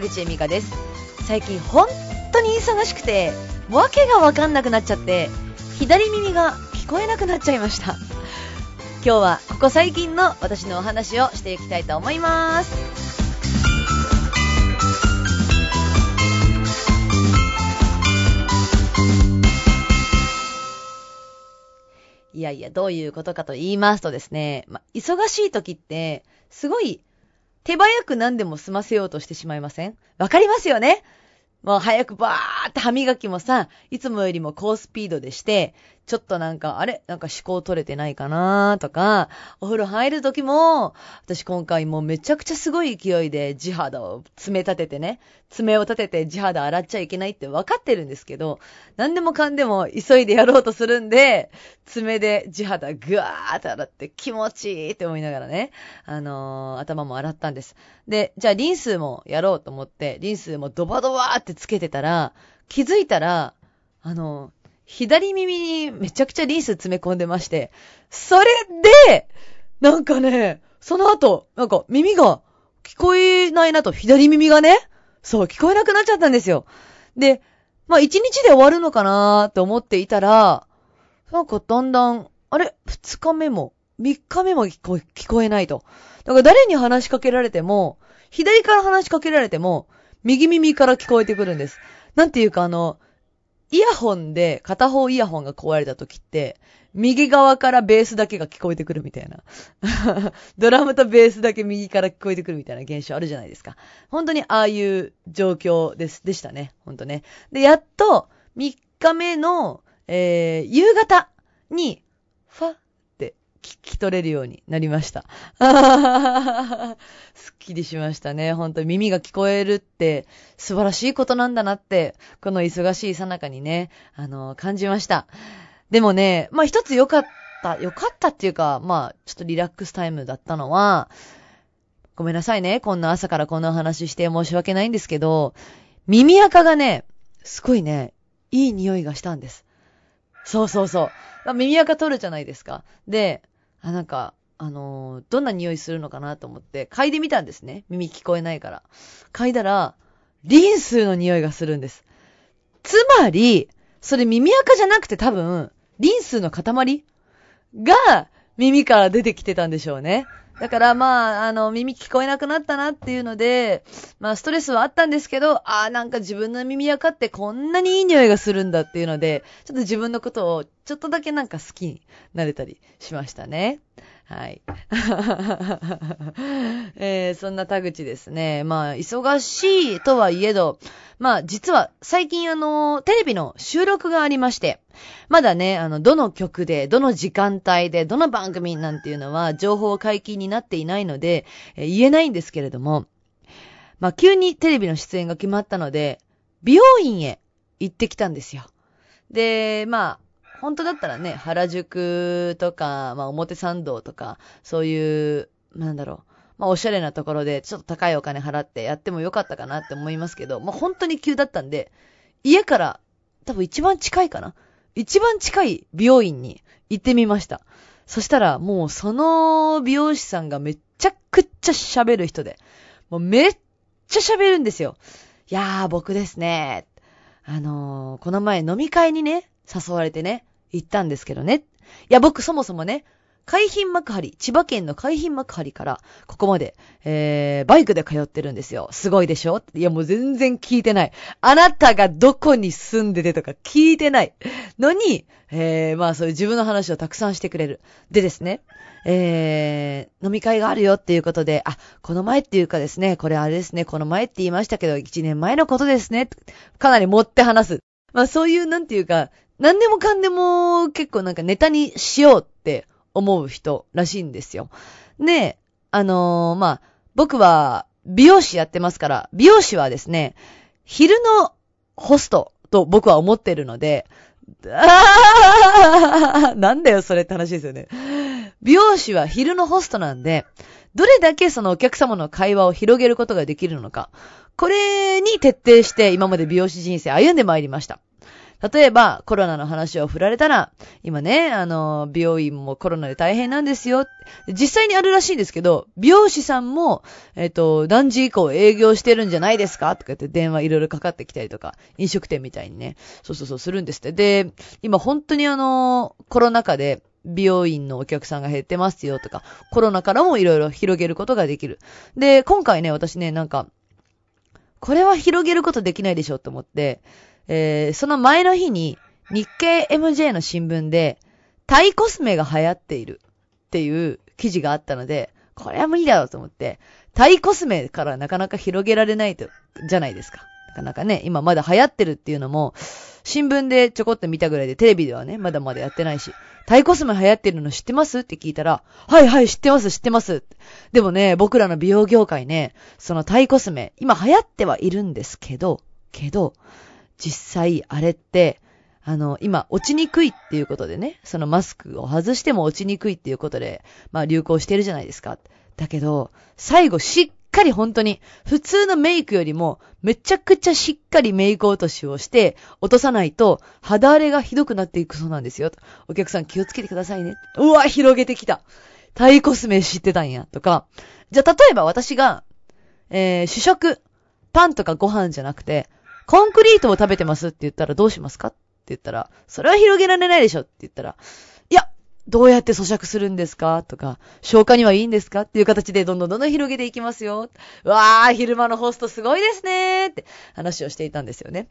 口恵美香です。最近本当に忙しくて、わけがわかんなくなっちゃって、左耳が聞こえなくなっちゃいました。今日はここ最近の私のお話をしていきたいと思います。いやいや、どういうことかと言いますとですね、ま、忙しい時って、すごい手早く何でも済ませようとしてしまいません？わかりますよね？もう早くバーって歯磨きもさ、いつもよりも高スピードでして、ちょっとなんか、あれ？なんか思考取れてないかなとか、お風呂入る時も、私今回もうめちゃくちゃすごい勢いで地肌を爪立ててね、爪を立てて地肌洗っちゃいけないって分かってるんですけど、何でもかんでも急いでやろうとするんで、爪で地肌ぐわーって洗って気持ちいいって思いながらね、あのー、頭も洗ったんです。で、じゃあリンスもやろうと思って、リンスもドバドバーってつけてたら、気づいたら、あの、左耳にめちゃくちゃリンス詰め込んでまして、それで、なんかね、その後、なんか耳が聞こえないなと、左耳がね、そう、聞こえなくなっちゃったんですよ。で、まあ一日で終わるのかなと思っていたら、なんかだんだん、あれ二日目も、三日目も聞こ聞こえないと。だから誰に話しかけられても、左から話しかけられても、右耳から聞こえてくるんです。なんていうかあの、イヤホンで片方イヤホンが壊れた時って、右側からベースだけが聞こえてくるみたいな。ドラムとベースだけ右から聞こえてくるみたいな現象あるじゃないですか。本当にああいう状況です、でしたね。本当ね。で、やっと3日目の、えー、夕方に、ファ聞き取れるようになりました。すっきりしましたね。本当に耳が聞こえるって素晴らしいことなんだなって、この忙しいさなかにね、あの、感じました。でもね、まあ一つ良かった、良かったっていうか、まあちょっとリラックスタイムだったのは、ごめんなさいね。こんな朝からこんな話して申し訳ないんですけど、耳垢がね、すごいね、いい匂いがしたんです。そうそうそう。耳垢取るじゃないですか。で、あ、なんか、あのー、どんな匂いするのかなと思って、嗅いでみたんですね。耳聞こえないから。嗅いだら、リンスの匂いがするんです。つまり、それ耳垢じゃなくて多分、リンスの塊が耳から出てきてたんでしょうね。だからまあ、あの、耳聞こえなくなったなっていうので、まあストレスはあったんですけど、ああ、なんか自分の耳垢ってこんなにいい匂いがするんだっていうので、ちょっと自分のことをちょっとだけなんか好きになれたりしましたね。はい。えー、そんな田口ですね。まあ、忙しいとはいえど、まあ、実は最近あの、テレビの収録がありまして、まだね、あの、どの曲で、どの時間帯で、どの番組なんていうのは、情報解禁になっていないので、えー、言えないんですけれども、まあ、急にテレビの出演が決まったので、美容院へ行ってきたんですよ。で、まあ、本当だったらね、原宿とか、まあ表参道とか、そういう、なんだろう、まあおしゃれなところでちょっと高いお金払ってやってもよかったかなって思いますけど、まあ本当に急だったんで、家から多分一番近いかな一番近い美容院に行ってみました。そしたらもうその美容師さんがめっちゃくちゃ喋る人で、もうめっちゃ喋るんですよ。いやー僕ですね。あのー、この前飲み会にね、誘われてね、行ったんですけどね。いや、僕そもそもね、海浜幕張、千葉県の海浜幕張から、ここまで、えー、バイクで通ってるんですよ。すごいでしょ？いや、もう全然聞いてない。あなたがどこに住んでてとか聞いてない。のに、えー、まあそういう自分の話をたくさんしてくれる。でですね、えー、飲み会があるよっていうことで、あ、この前っていうかですね、これあれですね、この前って言いましたけど、1年前のことですね。かなり持って話す。まあそういう、なんていうか、何でもかんでも結構なんかネタにしようって思う人らしいんですよ。で、あのー、まあ、僕は美容師やってますから、美容師はですね、昼のホストと僕は思ってるので、あーなんだよそれって話ですよね。美容師は昼のホストなんで、どれだけそのお客様の会話を広げることができるのか。これに徹底して今まで美容師人生歩んでまいりました。例えば、コロナの話を振られたら、今ね、あの、美容院もコロナで大変なんですよ。実際にあるらしいんですけど、美容師さんも、えっ、と、何時以降営業してるんじゃないですか？とか言って電話いろいろかかってきたりとか、飲食店みたいにね、そうそうそうするんですって。で、今本当にあの、コロナ禍で、美容院のお客さんが減ってますよとか、コロナからもいろいろ広げることができる。で、今回ね、私ね、なんか、これは広げることできないでしょと思って、えー、その前の日に日経 MJ の新聞で、タイコスメが流行っているっていう記事があったので、これは無理だろうと思って、タイコスメからなかなか広げられないと、じゃないですか。なかなかね、今まだ流行ってるっていうのも、新聞でちょこっと見たぐらいで、テレビではね、まだまだやってないし、タイコスメ流行ってるの知ってますって聞いたら、はいはい、知ってます、知ってます。でもね、僕らの美容業界ね、そのタイコスメ、今流行ってはいるんですけど、けど、実際あれって、あの、今、落ちにくいっていうことでね、そのマスクを外しても落ちにくいっていうことで、まあ流行してるじゃないですか。だけど、最後しっかり本当に、普通のメイクよりも、めちゃくちゃしっかりメイク落としをして、落とさないと、肌荒れがひどくなっていくそうなんですよ。お客さん気をつけてくださいね。うわ、広げてきた。タイコスメ知ってたんや。とか。じゃあ、例えば私が、えー、主食、パンとかご飯じゃなくて、コンクリートを食べてますって言ったらどうしますかって言ったら、それは広げられないでしょって言ったら、いや、どうやって咀嚼するんですかとか、消化にはいいんですかっていう形でどんどんどんどん広げていきますよ。わー、昼間のホストすごいですねーって話をしていたんですよね。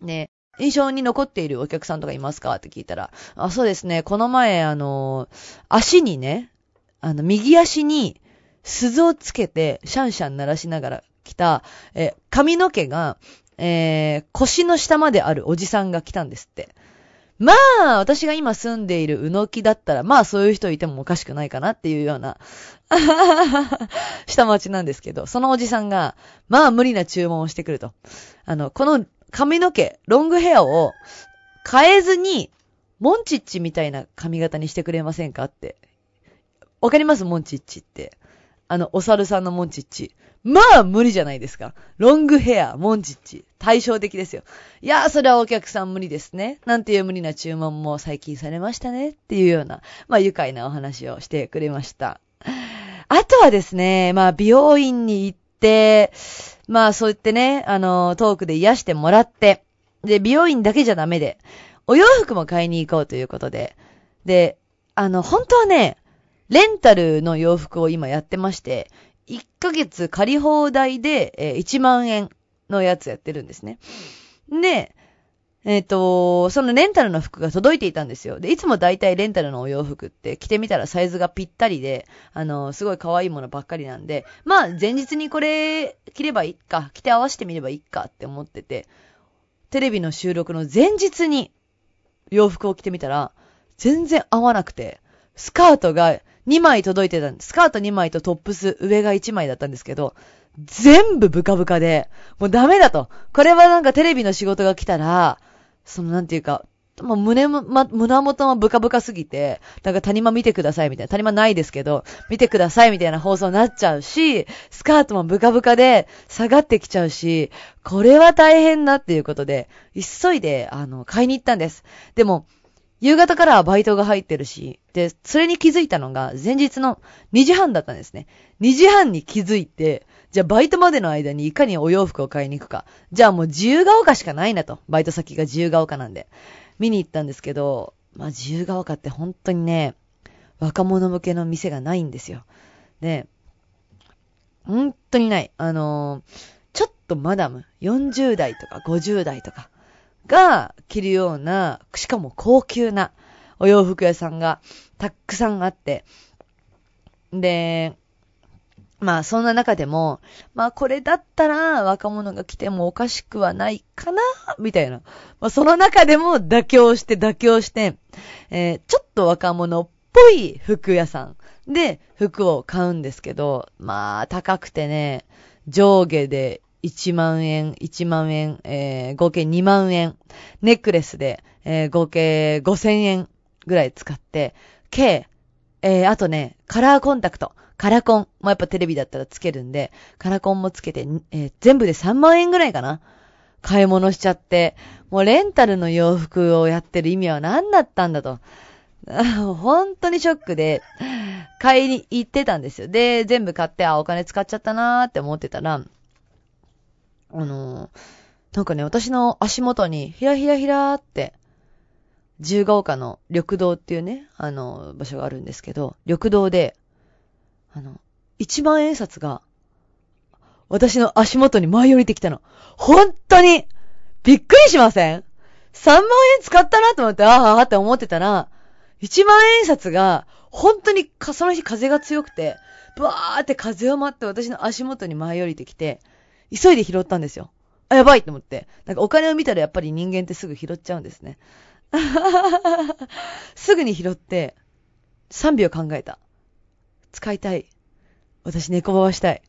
ね印象に残っているお客さんとかいますかって聞いたら、あ、そうですね。この前、あの、足にね、あの、右足に鈴をつけて、シャンシャン鳴らしながら来た、え、髪の毛が、えー、腰の下まであるおじさんが来たんですって。まあ、私が今住んでいるうのきだったら、まあそういう人いてもおかしくないかなっていうような 下町なんですけど、そのおじさんが、まあ無理な注文をしてくると。あの、この髪の毛、ロングヘアを変えずに、モンチッチみたいな髪型にしてくれませんかって。わかります？モンチッチって。あの、お猿さんのモンチッチ。まあ、無理じゃないですか。ロングヘア、モンチッチ。対照的ですよ。いや、それはお客さん無理ですね。なんていう無理な注文も最近されましたね。っていうような、まあ、愉快なお話をしてくれました。あとはですね、まあ、美容院に行って、まあ、そう言ってね、あの、トークで癒してもらって、で、美容院だけじゃダメで、お洋服も買いに行こうということで、で、あの、本当はね、レンタルの洋服を今やってまして、1ヶ月借り放題で、え、1万円のやつやってるんですね。で、えっ、ー、と、そのレンタルの服が届いていたんですよ。で、いつも大体レンタルのお洋服って着てみたらサイズがぴったりで、あの、すごい可愛いものばっかりなんで、まあ、前日にこれ着ればいいか、着て合わせてみればいいかって思ってて、テレビの収録の前日に洋服を着てみたら、全然合わなくて、スカートが2枚届いてたんです。スカート2枚とトップス上が1枚だったんですけど、全部ブカブカで、もうダメだと。これはなんかテレビの仕事が来たら、そのなんていうか、もう胸も、ま、胸元もブカブカすぎて、なんか谷間見てくださいみたいな、谷間ないですけど、見てくださいみたいな放送になっちゃうし、スカートもブカブカで下がってきちゃうし、これは大変だっていうことで、急いで、あの、買いに行ったんです。でも、夕方からはバイトが入ってるし、で、それに気づいたのが前日の2時半だったんですね。2時半に気づいて、じゃあバイトまでの間にいかにお洋服を買いに行くか。じゃあもう自由が丘しかないなと。バイト先が自由が丘なんで。見に行ったんですけど、まあ自由が丘って本当にね、若者向けの店がないんですよ。で、本当にない。あのー、ちょっとマダム、40代とか50代とか、が着るような、しかも高級なお洋服屋さんがたくさんあって、で、まあそんな中でも、まあこれだったら若者が来てもおかしくはないかな、みたいな。まあその中でも妥協して妥協して、えー、ちょっと若者っぽい服屋さんで服を買うんですけど、まあ高くてね、上下で1万円、1万円、えー、合計2万円、ネックレスで、えー、合計5000円ぐらい使って、計、えー、あとね、カラーコンタクト、カラコンもやっぱテレビだったらつけるんで、カラコンもつけて、えー、全部で3万円ぐらいかな買い物しちゃって、もうレンタルの洋服をやってる意味は何だったんだと。本当にショックで、買いに行ってたんですよ。で、全部買って、あ、お金使っちゃったなーって思ってたら、あの、なんかね、私の足元に、ひらひらひらーって、自由が丘の緑道っていうね、あの、場所があるんですけど、緑道で、あの、一万円札が、私の足元に舞い降りてきたの。本当にびっくりしません ?3 万円使ったなと思って、ああ、あって思ってたら、1万円札が、本当にその日風が強くて、ブワーって風を待って私の足元に舞い降りてきて、急いで拾ったんですよ。あ、やばいと思って。なんかお金を見たらやっぱり人間ってすぐ拾っちゃうんですね。すぐに拾って、3秒考えた。使いたい。私猫ばばしたい。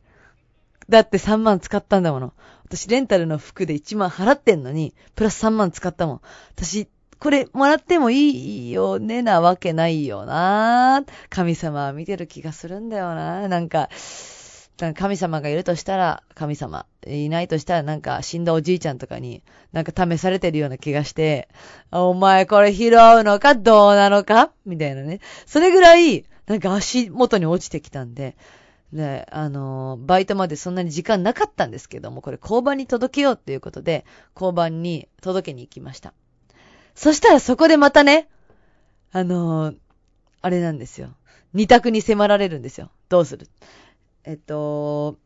だって3万使ったんだもの。私レンタルの服で1万払ってんのに、プラス3万使ったもん。私、これもらってもいいよねなわけないよな。神様は見てる気がするんだよな。なんか、神様がいるとしたら、神様。いないとしたら、なんか死んだおじいちゃんとかに、なんか試されてるような気がして、お前これ拾うのかどうなのか？みたいなね。それぐらい、なんか足元に落ちてきたんで、で、あのバイトまでそんなに時間なかったんですけども、これ交番に届けようっていうことで、交番に届けに行きました。そしたらそこでまたね、あのあれなんですよ。二択に迫られるんですよ。どうする？えっと、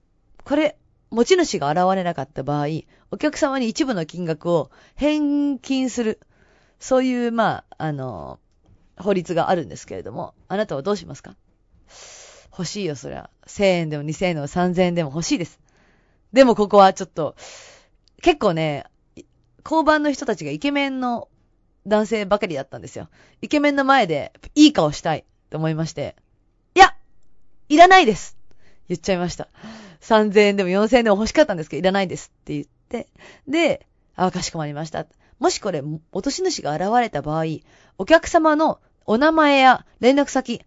これ、持ち主が現れなかった場合、お客様に一部の金額を返金する。そういう、まあ、あの、法律があるんですけれども、あなたはどうしますか？欲しいよ、そりゃ。1000円でも2000円でも3000円でも欲しいです。でもここはちょっと、結構ね、交番の人たちがイケメンの男性ばかりだったんですよ。イケメンの前でいい顔したいと思いまして、いやいらないです言っちゃいました。3000円でも4000円でも欲しかったんですけど、いらないですって言って、で、あ、かしこまりました。もしこれ、落とし主が現れた場合、お客様のお名前や連絡先、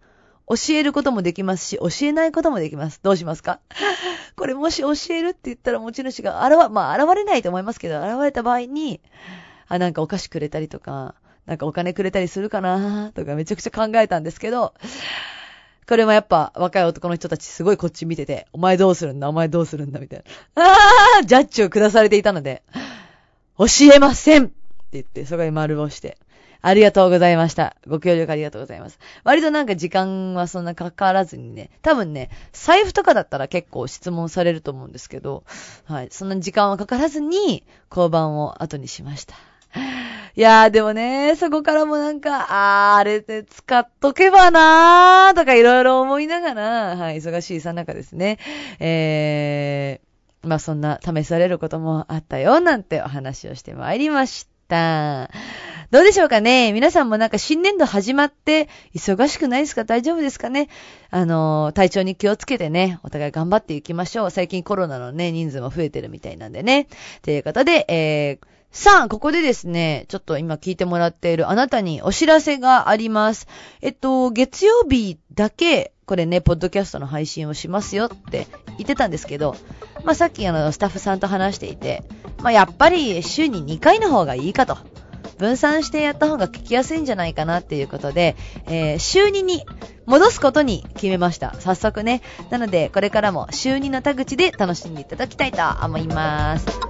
教えることもできますし、教えないこともできます。どうしますか？これもし教えるって言ったら持ち主が現、まあ現れないと思いますけど、現れた場合に、あ、なんかお菓子くれたりとか、なんかお金くれたりするかなとかめちゃくちゃ考えたんですけど、これもやっぱ若い男の人たちすごいこっち見てて、お前どうするんだお前どうするんだみたいな。ああジャッジを下されていたので、教えませんって言って、そこに丸をして。ありがとうございました。ご協力ありがとうございます。割となんか時間はそんなかからずにね、多分ね、財布とかだったら結構質問されると思うんですけど、はい、そんな時間はかからずに、交番を後にしました。いやーでもね、そこからもなんか、あー、あれで使っとけばなーとかいろいろ思いながら、はい、忙しいさなかですね、えー、まあそんな試されることもあったよ、なんてお話をしてまいりました。どうでしょうかね？皆さんもなんか新年度始まって忙しくないですか？大丈夫ですかね？あの、体調に気をつけてね、お互い頑張っていきましょう。最近コロナのね、人数も増えてるみたいなんでね。ということで、えー、さあ、ここでですね、ちょっと今聞いてもらっているあなたにお知らせがあります。えっと、月曜日だけ、これね、ポッドキャストの配信をしますよって言ってたんですけど、まあ、さっきあの、スタッフさんと話していて、まあ、やっぱり週に2回の方がいいかと。分散してやった方が聞きやすいんじゃないかなっていうことで、えー、週2に戻すことに決めました。早速ね。なので、これからも週2の田口で楽しんでいただきたいと思います。